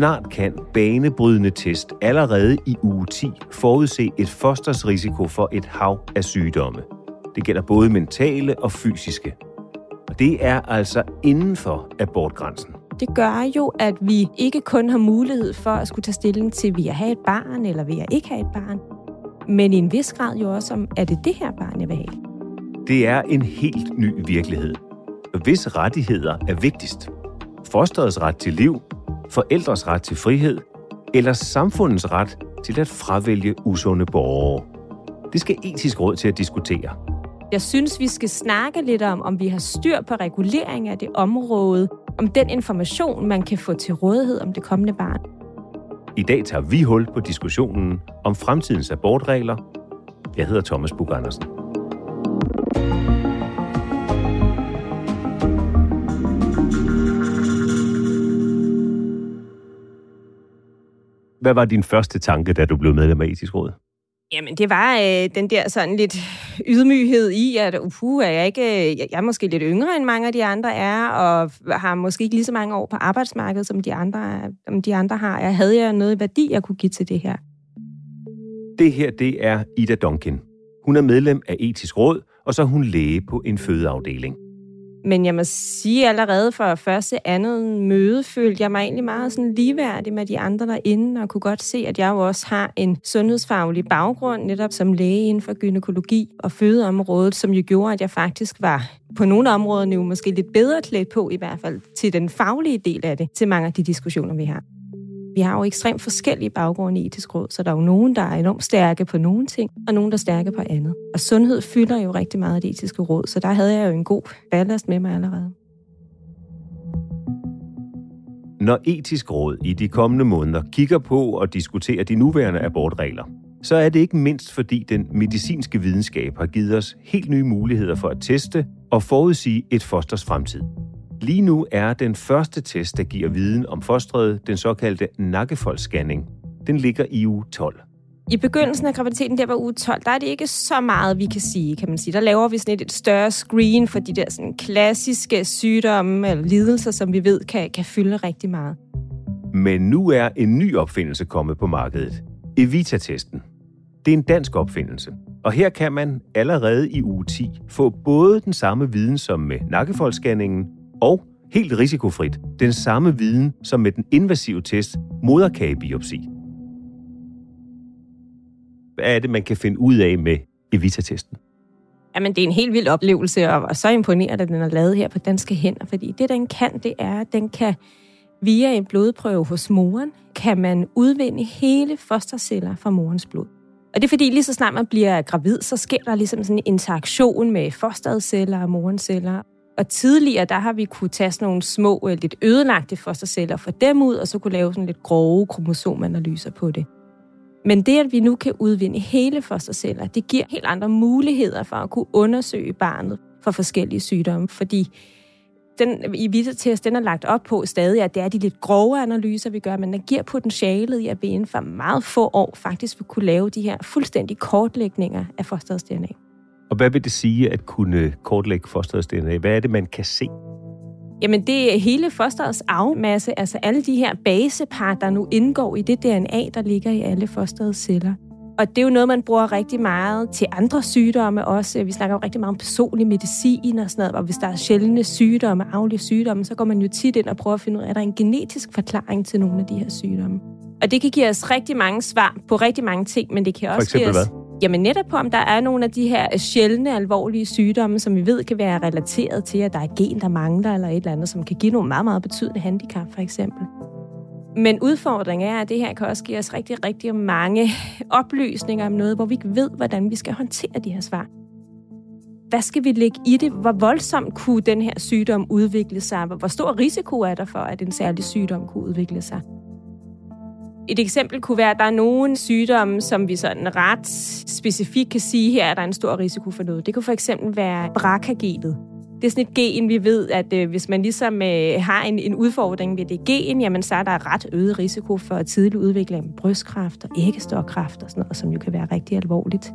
Snart kan banebrydende test allerede i uge 10 forudse et fosters risiko for et hav af sygdomme. Det gælder både mentale og fysiske. Og det er altså inden for abortgrænsen. Det gør jo, at vi ikke kun har mulighed for at skulle tage stilling til, vil jeg have et barn, eller vil jeg ikke have et barn, men i en vis grad jo også om, er det det her barn, jeg vil have? Det er en helt ny virkelighed. Hvis rettigheder er vigtigst. Fosterets ret til liv, forældres ret til frihed eller samfundets ret til at fravælge usunde borgere. Det skal etisk råd til at diskutere. Jeg synes, vi skal snakke lidt om, om vi har styr på regulering af det område, om den information, man kan få til rådighed om det kommende barn. I dag tager vi hul på diskussionen om fremtidens abortregler. Jeg hedder Thomas Bug Andersen. Hvad var din første tanke, da du blev medlem af etisk råd? Jamen, det var øh, den der sådan lidt ydmyghed i, at uh, er jeg, ikke, jeg er måske lidt yngre, end mange af de andre er, og har måske ikke lige så mange år på arbejdsmarkedet, som de andre, som de andre har. Jeg havde jeg noget værdi, jeg kunne give til det her. Det her, det er Ida Duncan. Hun er medlem af etisk råd, og så er hun læge på en fødeafdeling. Men jeg må sige, allerede for første andet møde, følte jeg mig egentlig meget sådan ligeværdig med de andre derinde, og kunne godt se, at jeg jo også har en sundhedsfaglig baggrund, netop som læge inden for gynækologi og fødeområdet, som jo gjorde, at jeg faktisk var på nogle områder nu måske lidt bedre klædt på, i hvert fald til den faglige del af det, til mange af de diskussioner, vi har. Vi har jo ekstremt forskellige baggrunde i etisk råd, så der er jo nogen, der er enormt stærke på nogle ting, og nogen, der er stærke på andet. Og sundhed fylder jo rigtig meget af det etiske råd, så der havde jeg jo en god ballast med mig allerede. Når etisk råd i de kommende måneder kigger på og diskuterer de nuværende abortregler, så er det ikke mindst fordi den medicinske videnskab har givet os helt nye muligheder for at teste og forudsige et fosters fremtid. Lige nu er den første test, der giver viden om fostret, den såkaldte nakkefoldsscanning. Den ligger i uge 12. I begyndelsen af graviditeten, der var uge 12, der er det ikke så meget, vi kan sige, kan man sige. Der laver vi sådan et, et større screen for de der sådan klassiske sygdomme eller lidelser, som vi ved kan, kan fylde rigtig meget. Men nu er en ny opfindelse kommet på markedet. Evita-testen. Det er en dansk opfindelse. Og her kan man allerede i uge 10 få både den samme viden som med nakkefoldsscanningen, og helt risikofrit den samme viden som med den invasive test moderkagebiopsi. Hvad er det, man kan finde ud af med Evita-testen? Jamen, det er en helt vild oplevelse, og så imponerende, at den er lavet her på danske hænder, fordi det, den kan, det er, at den kan via en blodprøve hos moren, kan man udvinde hele fosterceller fra morens blod. Og det er fordi, lige så snart man bliver gravid, så sker der ligesom sådan en interaktion med fosterets celler og morens celler. Og tidligere, der har vi kunne tage sådan nogle små, øh, lidt ødelagte fosterceller og få dem ud, og så kunne lave sådan lidt grove kromosomanalyser på det. Men det, at vi nu kan udvinde hele fosterceller, det giver helt andre muligheder for at kunne undersøge barnet for forskellige sygdomme, fordi den i Vita-test, den er lagt op på stadig, at det er de lidt grove analyser, vi gør, men den giver potentialet i, at vi inden for meget få år faktisk vil kunne lave de her fuldstændige kortlægninger af fosterets DNA. Og hvad vil det sige at kunne kortlægge fosterets DNA? Hvad er det, man kan se? Jamen, det er hele fosterets arvemasse, altså alle de her basepar, der nu indgår i det DNA, der ligger i alle fosterets celler. Og det er jo noget, man bruger rigtig meget til andre sygdomme også. Vi snakker jo rigtig meget om personlig medicin og sådan noget, og hvis der er sjældne sygdomme, aflige sygdomme, så går man jo tit ind og prøver at finde ud af, er der en genetisk forklaring til nogle af de her sygdomme. Og det kan give os rigtig mange svar på rigtig mange ting, men det kan også give os... Hvad? Jamen netop på, om der er nogle af de her sjældne, alvorlige sygdomme, som vi ved kan være relateret til, at der er gen, der mangler, eller et eller andet, som kan give nogle meget, meget betydelige handicap, for eksempel. Men udfordringen er, at det her kan også give os rigtig, rigtig mange oplysninger om noget, hvor vi ikke ved, hvordan vi skal håndtere de her svar. Hvad skal vi lægge i det? Hvor voldsomt kunne den her sygdom udvikle sig? Hvor stor risiko er der for, at en særlig sygdom kunne udvikle sig? Et eksempel kunne være, at der er nogle sygdomme, som vi sådan ret specifikt kan sige, her er der en stor risiko for noget. Det kunne for eksempel være BRCA-genet. Det er sådan et gen, vi ved, at øh, hvis man ligesom øh, har en, en udfordring ved det gen, jamen så er der ret øget risiko for tidlig udvikling af brystkræft og æggestokkræft og sådan noget, som jo kan være rigtig alvorligt.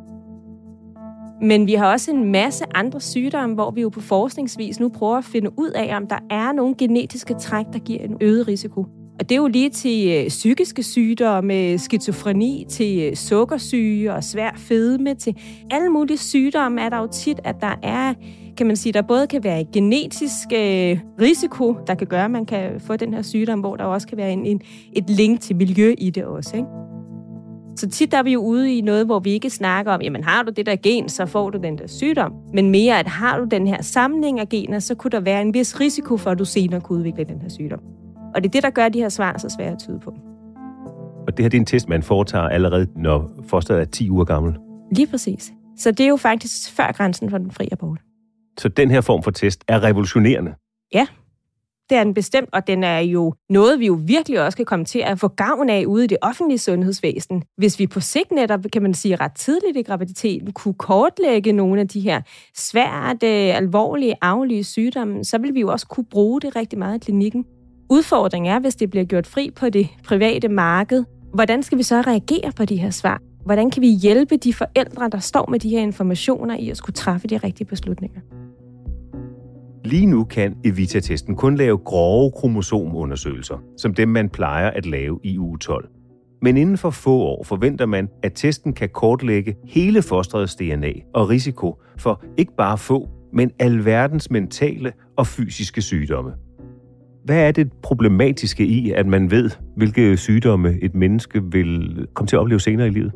Men vi har også en masse andre sygdomme, hvor vi jo på forskningsvis nu prøver at finde ud af, om der er nogle genetiske træk, der giver en øget risiko. Og det er jo lige til øh, psykiske sygdomme, skizofreni, til øh, sukkersyge og svær fedme, til alle mulige sygdomme er der jo tit, at der er kan man sige, der både kan være en genetisk øh, risiko, der kan gøre, at man kan få den her sygdom, hvor der også kan være en, en, et link til miljø i det også. Ikke? Så tit der er vi jo ude i noget, hvor vi ikke snakker om, jamen har du det der gen, så får du den der sygdom. Men mere, at har du den her samling af gener, så kunne der være en vis risiko for, at du senere kunne udvikle den her sygdom. Og det er det, der gør de her svar så svære at tyde på. Og det her det er en test, man foretager allerede, når fosteret er 10 uger gammel? Lige præcis. Så det er jo faktisk før grænsen for den fri abort. Så den her form for test er revolutionerende? Ja, det er den bestemt, og den er jo noget, vi jo virkelig også kan komme til at få gavn af ude i det offentlige sundhedsvæsen. Hvis vi på sigt netop, kan man sige, ret tidligt i graviditeten kunne kortlægge nogle af de her svært øh, alvorlige, aflige sygdomme, så vil vi jo også kunne bruge det rigtig meget i klinikken. Udfordringen er, hvis det bliver gjort fri på det private marked, hvordan skal vi så reagere på de her svar? Hvordan kan vi hjælpe de forældre, der står med de her informationer i at skulle træffe de rigtige beslutninger? Lige nu kan Evita-testen kun lave grove kromosomundersøgelser, som dem man plejer at lave i uge 12. Men inden for få år forventer man, at testen kan kortlægge hele fosterets DNA og risiko for ikke bare få, men alverdens mentale og fysiske sygdomme. Hvad er det problematiske i, at man ved, hvilke sygdomme et menneske vil komme til at opleve senere i livet?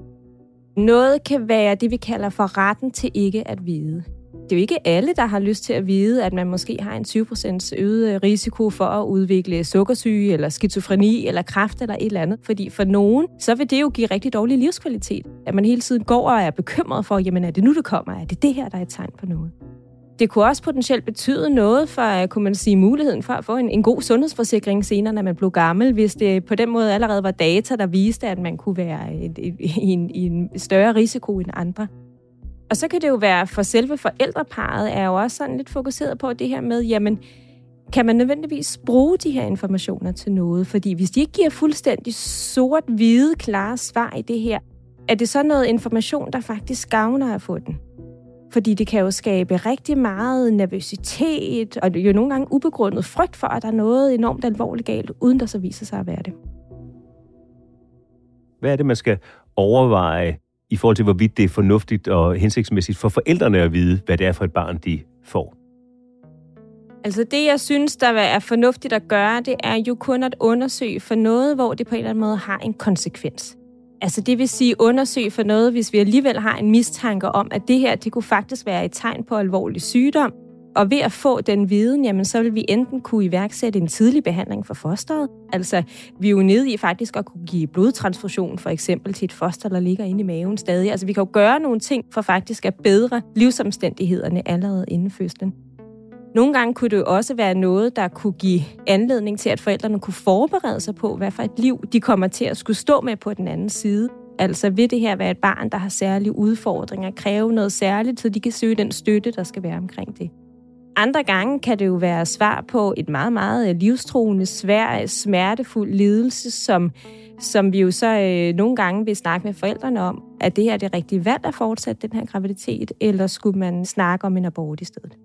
Noget kan være det, vi kalder for retten til ikke at vide. Det er jo ikke alle, der har lyst til at vide, at man måske har en 20% øget øh, risiko for at udvikle sukkersyge, eller skizofreni, eller kræft, eller et eller andet. Fordi for nogen, så vil det jo give rigtig dårlig livskvalitet. At man hele tiden går og er bekymret for, jamen er det nu, det kommer? Er det det her, der er et tegn på noget? Det kunne også potentielt betyde noget for, øh, kunne man sige, muligheden for at få en, en god sundhedsforsikring senere, når man blev gammel, hvis det på den måde allerede var data, der viste, at man kunne være i, en, i en større risiko end andre. Og så kan det jo være, for selve forældreparet er jo også sådan lidt fokuseret på det her med, jamen, kan man nødvendigvis bruge de her informationer til noget? Fordi hvis de ikke giver fuldstændig sort-hvide, klare svar i det her, er det så noget information, der faktisk gavner at få den? Fordi det kan jo skabe rigtig meget nervøsitet, og jo nogle gange ubegrundet frygt for, at der er noget enormt alvorligt galt, uden der så viser sig at være det. Hvad er det, man skal overveje i forhold til, hvorvidt det er fornuftigt og hensigtsmæssigt for forældrene at vide, hvad det er for et barn, de får? Altså det, jeg synes, der er fornuftigt at gøre, det er jo kun at undersøge for noget, hvor det på en eller anden måde har en konsekvens. Altså det vil sige undersøge for noget, hvis vi alligevel har en mistanke om, at det her, det kunne faktisk være et tegn på alvorlig sygdom. Og ved at få den viden, jamen, så vil vi enten kunne iværksætte en tidlig behandling for fosteret. Altså, vi er jo nede i faktisk at kunne give blodtransfusion for eksempel til et foster, der ligger inde i maven stadig. Altså, vi kan jo gøre nogle ting for faktisk at bedre livsomstændighederne allerede inden fødslen. Nogle gange kunne det jo også være noget, der kunne give anledning til, at forældrene kunne forberede sig på, hvad for et liv de kommer til at skulle stå med på den anden side. Altså vil det her være et barn, der har særlige udfordringer, kræve noget særligt, så de kan søge den støtte, der skal være omkring det. Andre gange kan det jo være svar på et meget, meget øh, livstruende, svær, smertefuld lidelse, som, som vi jo så øh, nogle gange vil snakke med forældrene om, at det her er det rigtige valg at fortsætte den her graviditet, eller skulle man snakke om en abort i stedet?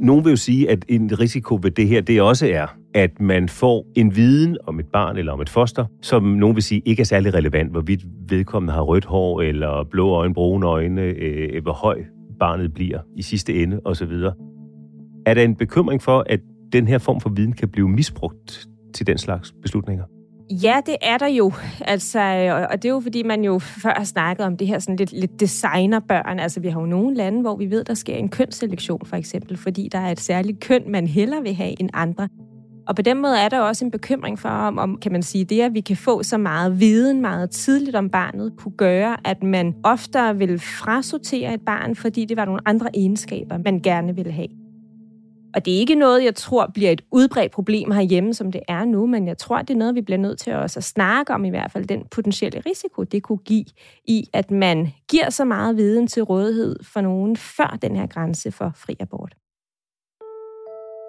Nogen vil jo sige, at en risiko ved det her, det også er, at man får en viden om et barn eller om et foster, som nogen vil sige ikke er særlig relevant, hvorvidt vedkommende har rødt hår eller blå øjne, brune øjne, øh, hvor høj barnet bliver i sidste ende osv. Er der en bekymring for, at den her form for viden kan blive misbrugt til den slags beslutninger? Ja, det er der jo. Altså, og det er jo, fordi man jo før har snakket om det her sådan lidt, lidt designerbørn. Altså, vi har jo nogle lande, hvor vi ved, der sker en kønsselektion, for eksempel, fordi der er et særligt køn, man hellere vil have end andre. Og på den måde er der også en bekymring for, om, om kan man sige, det, at vi kan få så meget viden meget tidligt om barnet, kunne gøre, at man oftere vil frasortere et barn, fordi det var nogle andre egenskaber, man gerne ville have. Og det er ikke noget, jeg tror bliver et udbredt problem herhjemme, som det er nu, men jeg tror, det er noget, vi bliver nødt til også at snakke om i hvert fald, den potentielle risiko, det kunne give i, at man giver så meget viden til rådighed for nogen før den her grænse for fri abort.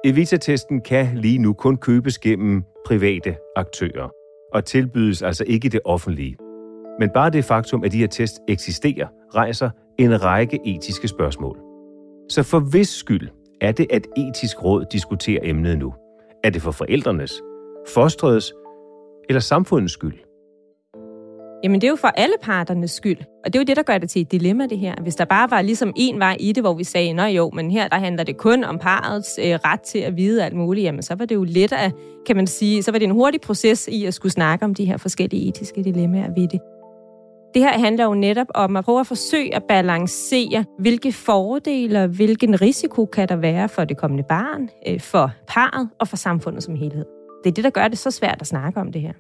Evita-testen kan lige nu kun købes gennem private aktører og tilbydes altså ikke det offentlige. Men bare det faktum, at de her test eksisterer, rejser en række etiske spørgsmål. Så for hvis skyld er det, at etisk råd diskuterer emnet nu? Er det for forældrenes, fostredes eller samfundets skyld? Jamen det er jo for alle parternes skyld. Og det er jo det, der gør det til et dilemma, det her. Hvis der bare var ligesom en vej i det, hvor vi sagde, nå jo, men her der handler det kun om parets øh, ret til at vide alt muligt, jamen så var det jo let at, kan man sige, så var det en hurtig proces i at skulle snakke om de her forskellige etiske dilemmaer ved det. Det her handler jo netop om at prøve at forsøge at balancere, hvilke fordele og hvilken risiko kan der være for det kommende barn, øh, for parret og for samfundet som helhed. Det er det, der gør det så svært at snakke om det her.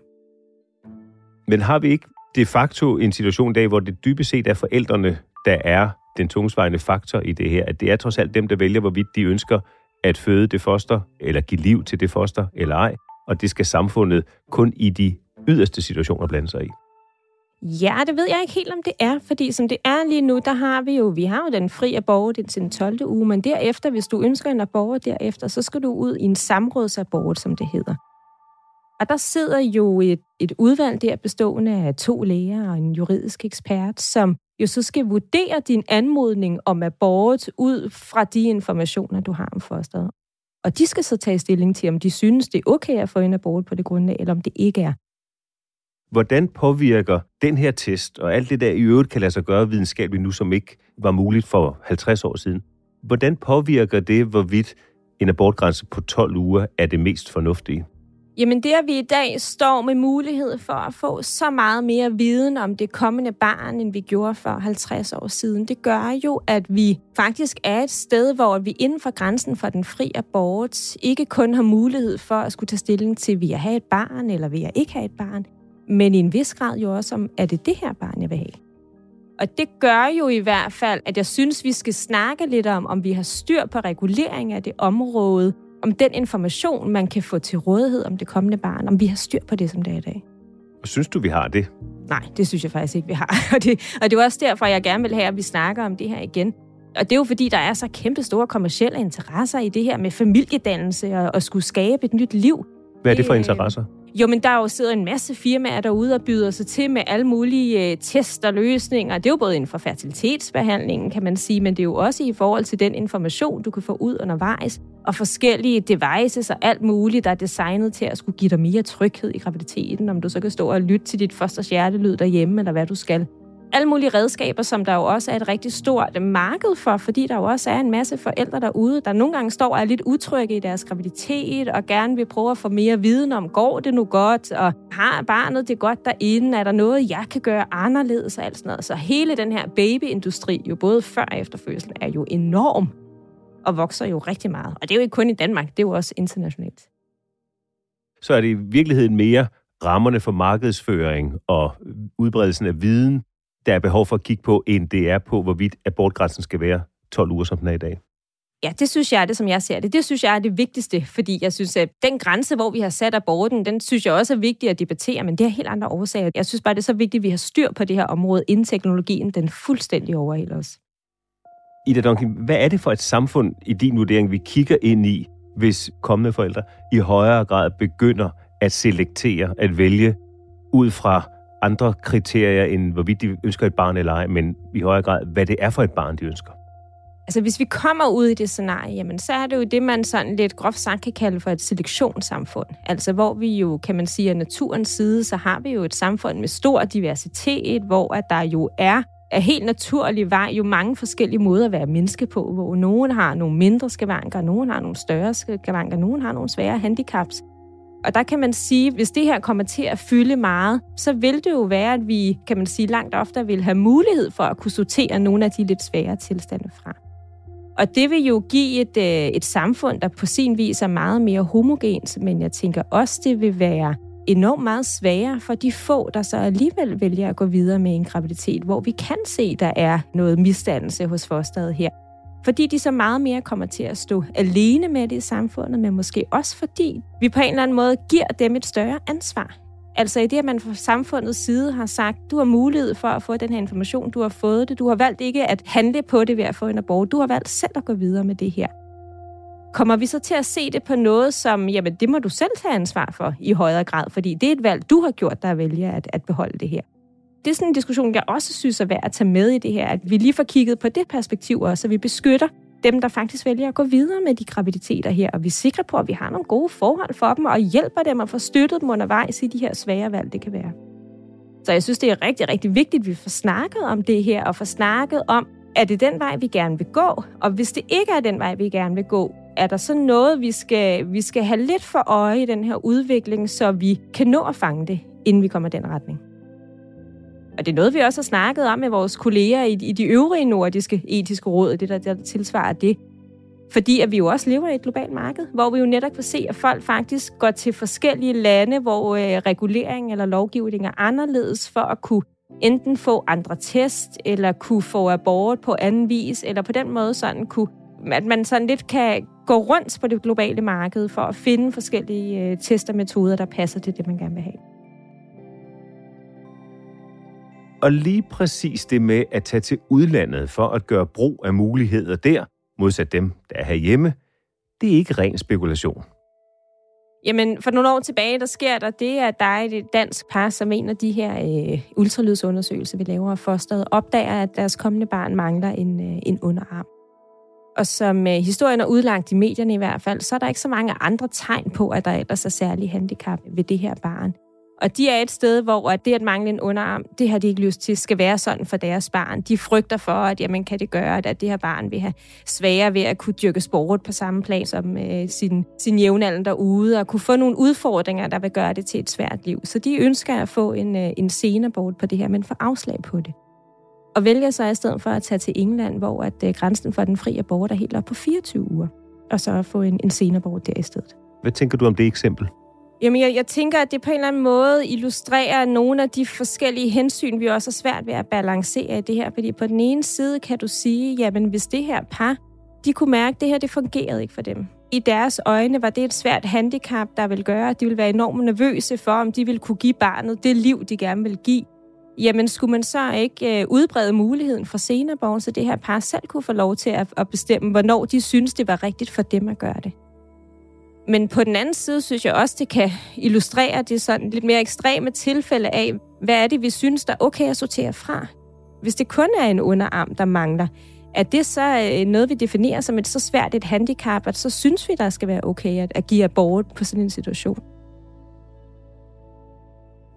Men har vi ikke de facto en situation i dag, hvor det dybest set er forældrene, der er den tungsvejende faktor i det her? At det er trods alt dem, der vælger, hvorvidt de ønsker at føde det foster, eller give liv til det foster, eller ej. Og det skal samfundet kun i de yderste situationer blande sig i. Ja, det ved jeg ikke helt, om det er, fordi som det er lige nu, der har vi jo, vi har jo den fri abort indtil den 12. uge, men derefter, hvis du ønsker en abort derefter, så skal du ud i en samrådsabort, som det hedder. Og der sidder jo et, et udvalg der bestående af to læger og en juridisk ekspert, som jo så skal vurdere din anmodning om abort ud fra de informationer, du har om fosteret. Og de skal så tage stilling til, om de synes, det er okay at få en abort på det grundlag, eller om det ikke er. Hvordan påvirker den her test, og alt det der i øvrigt kan lade sig gøre videnskabeligt nu, som ikke var muligt for 50 år siden, hvordan påvirker det, hvorvidt en abortgrænse på 12 uger er det mest fornuftige? Jamen det, at vi i dag står med mulighed for at få så meget mere viden om det kommende barn, end vi gjorde for 50 år siden, det gør jo, at vi faktisk er et sted, hvor vi inden for grænsen for den fri abort ikke kun har mulighed for at skulle tage stilling til, vil jeg have et barn, eller vil jeg ikke have et barn, men i en vis grad jo også om, er det det her barn, jeg vil have? Og det gør jo i hvert fald, at jeg synes, vi skal snakke lidt om, om vi har styr på regulering af det område, om den information, man kan få til rådighed om det kommende barn, om vi har styr på det, som det er i dag. Og synes du, vi har det? Nej, det synes jeg faktisk ikke, vi har. Og det, og det er også derfor, jeg gerne vil have, at vi snakker om det her igen. Og det er jo fordi, der er så kæmpe store kommersielle interesser i det her med familiedannelse og, og skulle skabe et nyt liv. Hvad er det for interesser? Jo, men der er jo sidder en masse firmaer derude og byder sig til med alle mulige øh, test og løsninger. Det er jo både inden for fertilitetsbehandlingen, kan man sige, men det er jo også i forhold til den information, du kan få ud undervejs, og forskellige devices og alt muligt, der er designet til at skulle give dig mere tryghed i graviditeten, om du så kan stå og lytte til dit første hjertelyd derhjemme, eller hvad du skal alle mulige redskaber, som der jo også er et rigtig stort marked for, fordi der jo også er en masse forældre derude, der nogle gange står og er lidt utrygge i deres graviditet, og gerne vil prøve at få mere viden om, går det nu godt, og har barnet det godt derinde, er der noget, jeg kan gøre anderledes og alt sådan noget. Så hele den her babyindustri, jo både før og efter fødslen, er jo enorm og vokser jo rigtig meget. Og det er jo ikke kun i Danmark, det er jo også internationalt. Så er det i virkeligheden mere rammerne for markedsføring og udbredelsen af viden, der er behov for at kigge på, end det er på, hvorvidt abortgrænsen skal være 12 uger, som den er i dag? Ja, det synes jeg er det, som jeg ser det. Det synes jeg er det vigtigste, fordi jeg synes, at den grænse, hvor vi har sat aborten, den synes jeg også er vigtig at debattere, men det er helt andre årsager. Jeg synes bare, det er så vigtigt, at vi har styr på det her område, inden teknologien den fuldstændig overhælder os. Ida Duncan, hvad er det for et samfund i din vurdering, vi kigger ind i, hvis kommende forældre i højere grad begynder at selektere, at vælge ud fra andre kriterier, end hvorvidt de ønsker et barn eller ej, men i højere grad, hvad det er for et barn, de ønsker? Altså, hvis vi kommer ud i det scenarie, jamen, så er det jo det, man sådan lidt groft sagt kan kalde for et selektionssamfund. Altså, hvor vi jo, kan man sige, af naturens side, så har vi jo et samfund med stor diversitet, hvor at der jo er af helt naturlig vej jo mange forskellige måder at være menneske på, hvor nogen har nogle mindre skavanker, nogen har nogle større skavanker, nogen har nogle svære handicaps. Og der kan man sige, hvis det her kommer til at fylde meget, så vil det jo være, at vi, kan man sige, langt oftere vil have mulighed for at kunne sortere nogle af de lidt svære tilstande fra. Og det vil jo give et, øh, et samfund, der på sin vis er meget mere homogent, men jeg tænker også, det vil være enormt meget sværere for de få, der så alligevel vælger at gå videre med en graviditet, hvor vi kan se, der er noget misdannelse hos fosteret her. Fordi de så meget mere kommer til at stå alene med det i samfundet, men måske også fordi vi på en eller anden måde giver dem et større ansvar. Altså i det, at man fra samfundets side har sagt, du har mulighed for at få den her information, du har fået det, du har valgt ikke at handle på det ved at få en abort, du har valgt selv at gå videre med det her. Kommer vi så til at se det på noget, som, jamen det må du selv tage ansvar for i højere grad, fordi det er et valg, du har gjort, der vælger at, at beholde det her. Det er sådan en diskussion, jeg også synes er værd at tage med i det her, at vi lige får kigget på det perspektiv også, så vi beskytter dem, der faktisk vælger at gå videre med de graviditeter her, og vi er sikre på, at vi har nogle gode forhold for dem, og hjælper dem at få støttet dem undervejs i de her svære valg, det kan være. Så jeg synes, det er rigtig, rigtig vigtigt, at vi får snakket om det her, og får snakket om, er det den vej, vi gerne vil gå? Og hvis det ikke er den vej, vi gerne vil gå, er der så noget, vi skal, vi skal have lidt for øje i den her udvikling, så vi kan nå at fange det, inden vi kommer i den retning? Og det er noget, vi også har snakket om med vores kolleger i, i de øvrige nordiske etiske råd, det der, der tilsvarer det. Fordi at vi jo også lever i et globalt marked, hvor vi jo netop kan se, at folk faktisk går til forskellige lande, hvor øh, regulering eller lovgivning er anderledes for at kunne enten få andre test, eller kunne få abort på anden vis, eller på den måde sådan kunne, at man sådan lidt kan gå rundt på det globale marked for at finde forskellige øh, tester og metoder, der passer til det, man gerne vil have. Og lige præcis det med at tage til udlandet for at gøre brug af muligheder der, modsat dem, der er herhjemme, det er ikke ren spekulation. Jamen, for nogle år tilbage, der sker der det, at der er et dansk par, som en af de her øh, ultralydsundersøgelser, vi laver af fosteret, opdager, at deres kommende barn mangler en, øh, en underarm. Og som øh, historien er udlagt i medierne i hvert fald, så er der ikke så mange andre tegn på, at der ellers er særlig handicap ved det her barn. Og de er et sted, hvor det at mangle en underarm, det har de ikke lyst til, skal være sådan for deres barn. De frygter for, at jamen, kan det gøre, at det her barn vil have sværere ved at kunne dyrke sport på samme plan som øh, sin, sin jævnalder derude, og kunne få nogle udfordringer, der vil gøre det til et svært liv. Så de ønsker at få en, øh, en senabort på det her, men får afslag på det. Og vælger så i stedet for at tage til England, hvor at øh, grænsen for den frie abort er helt op på 24 uger, og så få en, en senabort der i stedet. Hvad tænker du om det eksempel? Jamen, jeg, jeg tænker, at det på en eller anden måde illustrerer nogle af de forskellige hensyn, vi også har svært ved at balancere i det her. Fordi på den ene side kan du sige, jamen hvis det her par, de kunne mærke, at det her det fungerede ikke for dem. I deres øjne var det et svært handicap, der vil gøre, at de ville være enormt nervøse for, om de ville kunne give barnet det liv, de gerne vil give. Jamen, skulle man så ikke øh, udbrede muligheden for senere så det her par selv kunne få lov til at, at bestemme, hvornår de synes, det var rigtigt for dem at gøre det? Men på den anden side synes jeg også, det kan illustrere de sådan lidt mere ekstreme tilfælde af, hvad er det, vi synes, der er okay at sortere fra? Hvis det kun er en underarm, der mangler, er det så øh, noget, vi definerer som et så svært et handicap, at så synes vi, der skal være okay at, at give abort på sådan en situation?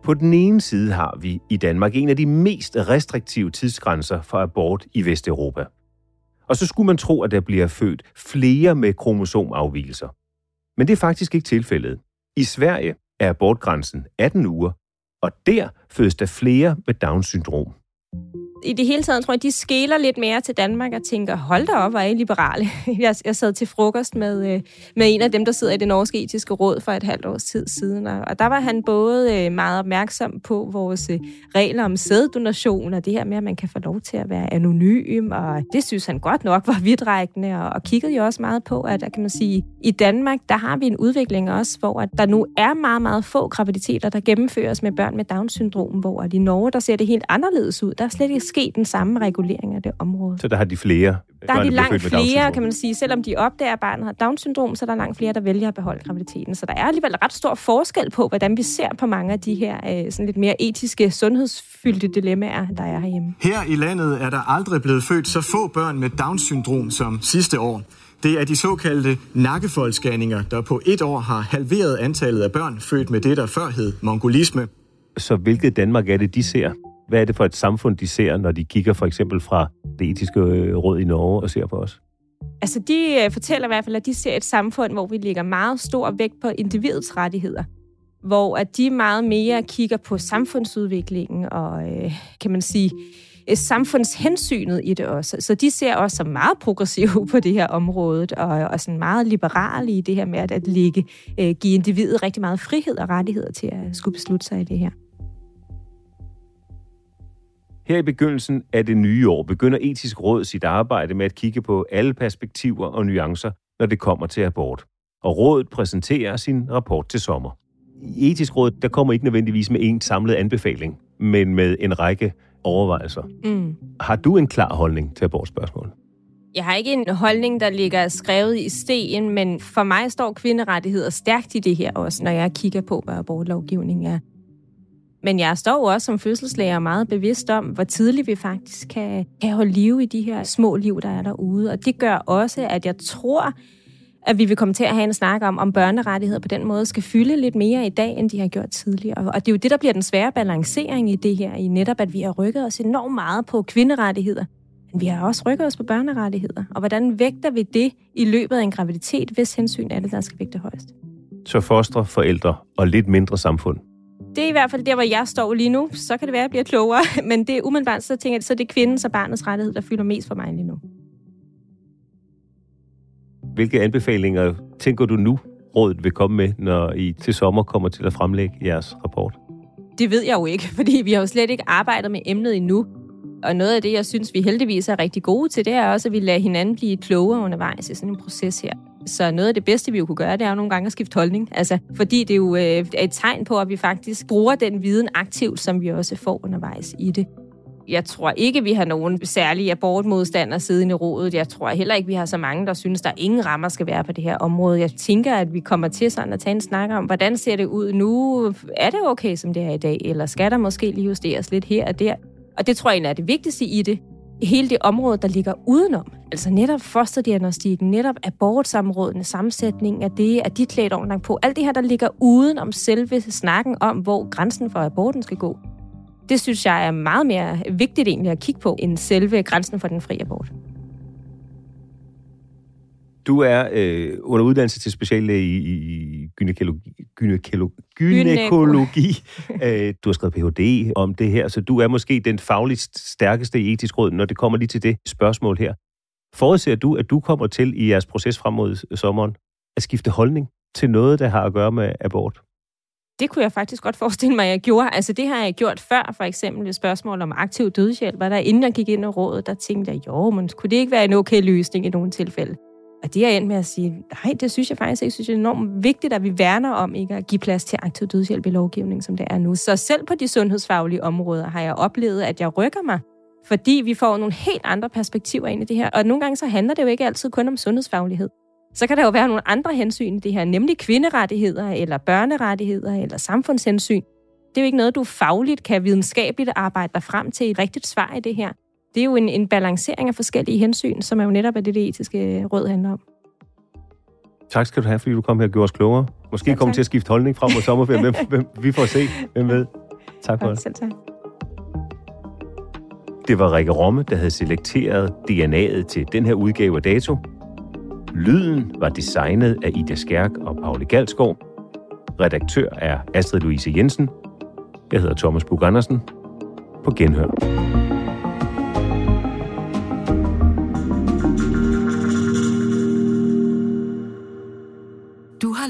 På den ene side har vi i Danmark en af de mest restriktive tidsgrænser for abort i Vesteuropa. Og så skulle man tro, at der bliver født flere med kromosomafvielser. Men det er faktisk ikke tilfældet. I Sverige er abortgrænsen 18 uger, og der fødes der flere med Down-syndrom i det hele taget tror jeg, de skæler lidt mere til Danmark og tænker, hold da op, hvor er I liberale. Jeg, jeg sad til frokost med, øh, med en af dem, der sidder i det norske etiske råd for et halvt års tid siden, og der var han både øh, meget opmærksom på vores øh, regler om sæddonation, og det her med, at man kan få lov til at være anonym, og det synes han godt nok var vidtrækkende, og, og kiggede jo også meget på, at der kan man sige, i Danmark, der har vi en udvikling også, hvor at der nu er meget, meget få graviditeter, der gennemføres med børn med Down-syndrom, hvor at i Norge, der ser det helt anderledes ud. Der er slet ikke sket den samme regulering af det område. Så der har de flere? Der er de langt flere, kan man sige. Selvom de opdager, at barnet har Down-syndrom, så er der langt flere, der vælger at beholde graviditeten. Så der er alligevel ret stor forskel på, hvordan vi ser på mange af de her øh, sådan lidt mere etiske, sundhedsfyldte dilemmaer, der er herhjemme. Her i landet er der aldrig blevet født så få børn med Down-syndrom som sidste år. Det er de såkaldte nakkefoldsscanninger, der på et år har halveret antallet af børn født med det, der før hed mongolisme. Så hvilket Danmark er det, de ser? Hvad er det for et samfund, de ser, når de kigger for eksempel fra det etiske øh, råd i Norge og ser på os? Altså, de øh, fortæller i hvert fald, at de ser et samfund, hvor vi lægger meget stor vægt på individets rettigheder. Hvor at de meget mere kigger på samfundsudviklingen og, øh, kan man sige, øh, samfundshensynet i det også. Så de ser også som meget progressive på det her område, og, og sådan meget liberale i det her med at, at ligge, øh, give individet rigtig meget frihed og rettigheder til at skulle beslutte sig i det her. Her i begyndelsen af det nye år begynder Etisk Råd sit arbejde med at kigge på alle perspektiver og nuancer, når det kommer til abort. Og rådet præsenterer sin rapport til sommer. I Etisk Råd der kommer ikke nødvendigvis med en samlet anbefaling, men med en række overvejelser. Mm. Har du en klar holdning til abortspørgsmålet? Jeg har ikke en holdning, der ligger skrevet i sten, men for mig står kvinderettigheder stærkt i det her også, når jeg kigger på, hvad abortlovgivningen er. Men jeg står også som fødselslæger meget bevidst om, hvor tidligt vi faktisk kan, kan holde liv i de her små liv, der er derude. Og det gør også, at jeg tror, at vi vil komme til at have en snak om, om børnerettigheder på den måde skal fylde lidt mere i dag, end de har gjort tidligere. Og det er jo det, der bliver den svære balancering i det her, i netop, at vi har rykket os enormt meget på kvinderettigheder. Men vi har også rykket os på børnerettigheder. Og hvordan vægter vi det i løbet af en graviditet, hvis hensyn er det, der skal vægte højst? Så fostre, forældre og lidt mindre samfund det er i hvert fald der, hvor jeg står lige nu. Så kan det være, at jeg bliver klogere. Men det er umiddelbart, så tænker jeg, så det er kvindens og barnets rettighed, der fylder mest for mig lige nu. Hvilke anbefalinger tænker du nu, rådet vil komme med, når I til sommer kommer til at fremlægge jeres rapport? Det ved jeg jo ikke, fordi vi har jo slet ikke arbejdet med emnet endnu. Og noget af det, jeg synes, vi heldigvis er rigtig gode til, det er også, at vi lader hinanden blive klogere undervejs i sådan en proces her. Så noget af det bedste, vi jo kunne gøre, det er jo nogle gange at skifte holdning. Altså, fordi det jo øh, er et tegn på, at vi faktisk bruger den viden aktivt, som vi også får undervejs i det. Jeg tror ikke, vi har nogen særlige abortmodstandere siden i rådet. Jeg tror heller ikke, vi har så mange, der synes, der ingen rammer skal være på det her område. Jeg tænker, at vi kommer til sådan at tage en snak om, hvordan ser det ud nu? Er det okay, som det er i dag? Eller skal der måske lige justeres lidt her og der? Og det tror jeg er det vigtigste i det, hele det område, der ligger udenom. Altså netop fosterdiagnostikken, netop abortsamrådene, sammensætningen af det, at de klædt ordentligt på. Alt det her, der ligger uden om selve snakken om, hvor grænsen for aborten skal gå. Det synes jeg er meget mere vigtigt egentlig at kigge på, end selve grænsen for den frie abort. Du er øh, under uddannelse til speciallæge i, i gynækologi. gynækologi, gynækologi. øh, du har skrevet Ph.D. om det her, så du er måske den fagligst stærkeste i etisk råd, når det kommer lige til det spørgsmål her. Forudser du, at du kommer til i jeres proces frem mod sommeren at skifte holdning til noget, der har at gøre med abort? Det kunne jeg faktisk godt forestille mig, at jeg gjorde. Altså det har jeg gjort før, for eksempel et spørgsmål om aktiv dødshjælp, var der inden jeg gik ind i rådet, der tænkte jeg, jo, men kunne det ikke være en okay løsning i nogle tilfælde? Og det er endt med at sige, nej, det synes jeg faktisk ikke. Jeg synes, det er enormt vigtigt, at vi værner om ikke at give plads til aktiv dødshjælp i lovgivningen, som det er nu. Så selv på de sundhedsfaglige områder har jeg oplevet, at jeg rykker mig, fordi vi får nogle helt andre perspektiver ind i det her. Og nogle gange så handler det jo ikke altid kun om sundhedsfaglighed. Så kan der jo være nogle andre hensyn i det her, nemlig kvinderettigheder, eller børnerettigheder, eller samfundshensyn. Det er jo ikke noget, du fagligt kan videnskabeligt arbejde dig frem til et rigtigt svar i det her det er jo en, en balancering af forskellige hensyn, som er jo netop er det, det etiske råd handler om. Tak skal du have, fordi du kom her og gjorde os klogere. Måske komme til at skifte holdning frem mod sommerferien. hvem, hvem, vi får se. Hvem ved? Tak for det. Selv tak. Det var Rikke Romme, der havde selekteret DNA'et til den her udgave af Dato. Lyden var designet af Ida Skærk og Paule Galskov. Redaktør er Astrid Louise Jensen. Jeg hedder Thomas Bug Andersen. På genhør.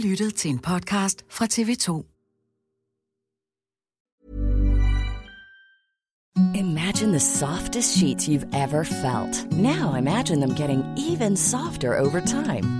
Lyttet til en podcast fra TV2. Imagine the softest sheets you've ever felt. Now imagine them getting even softer over time.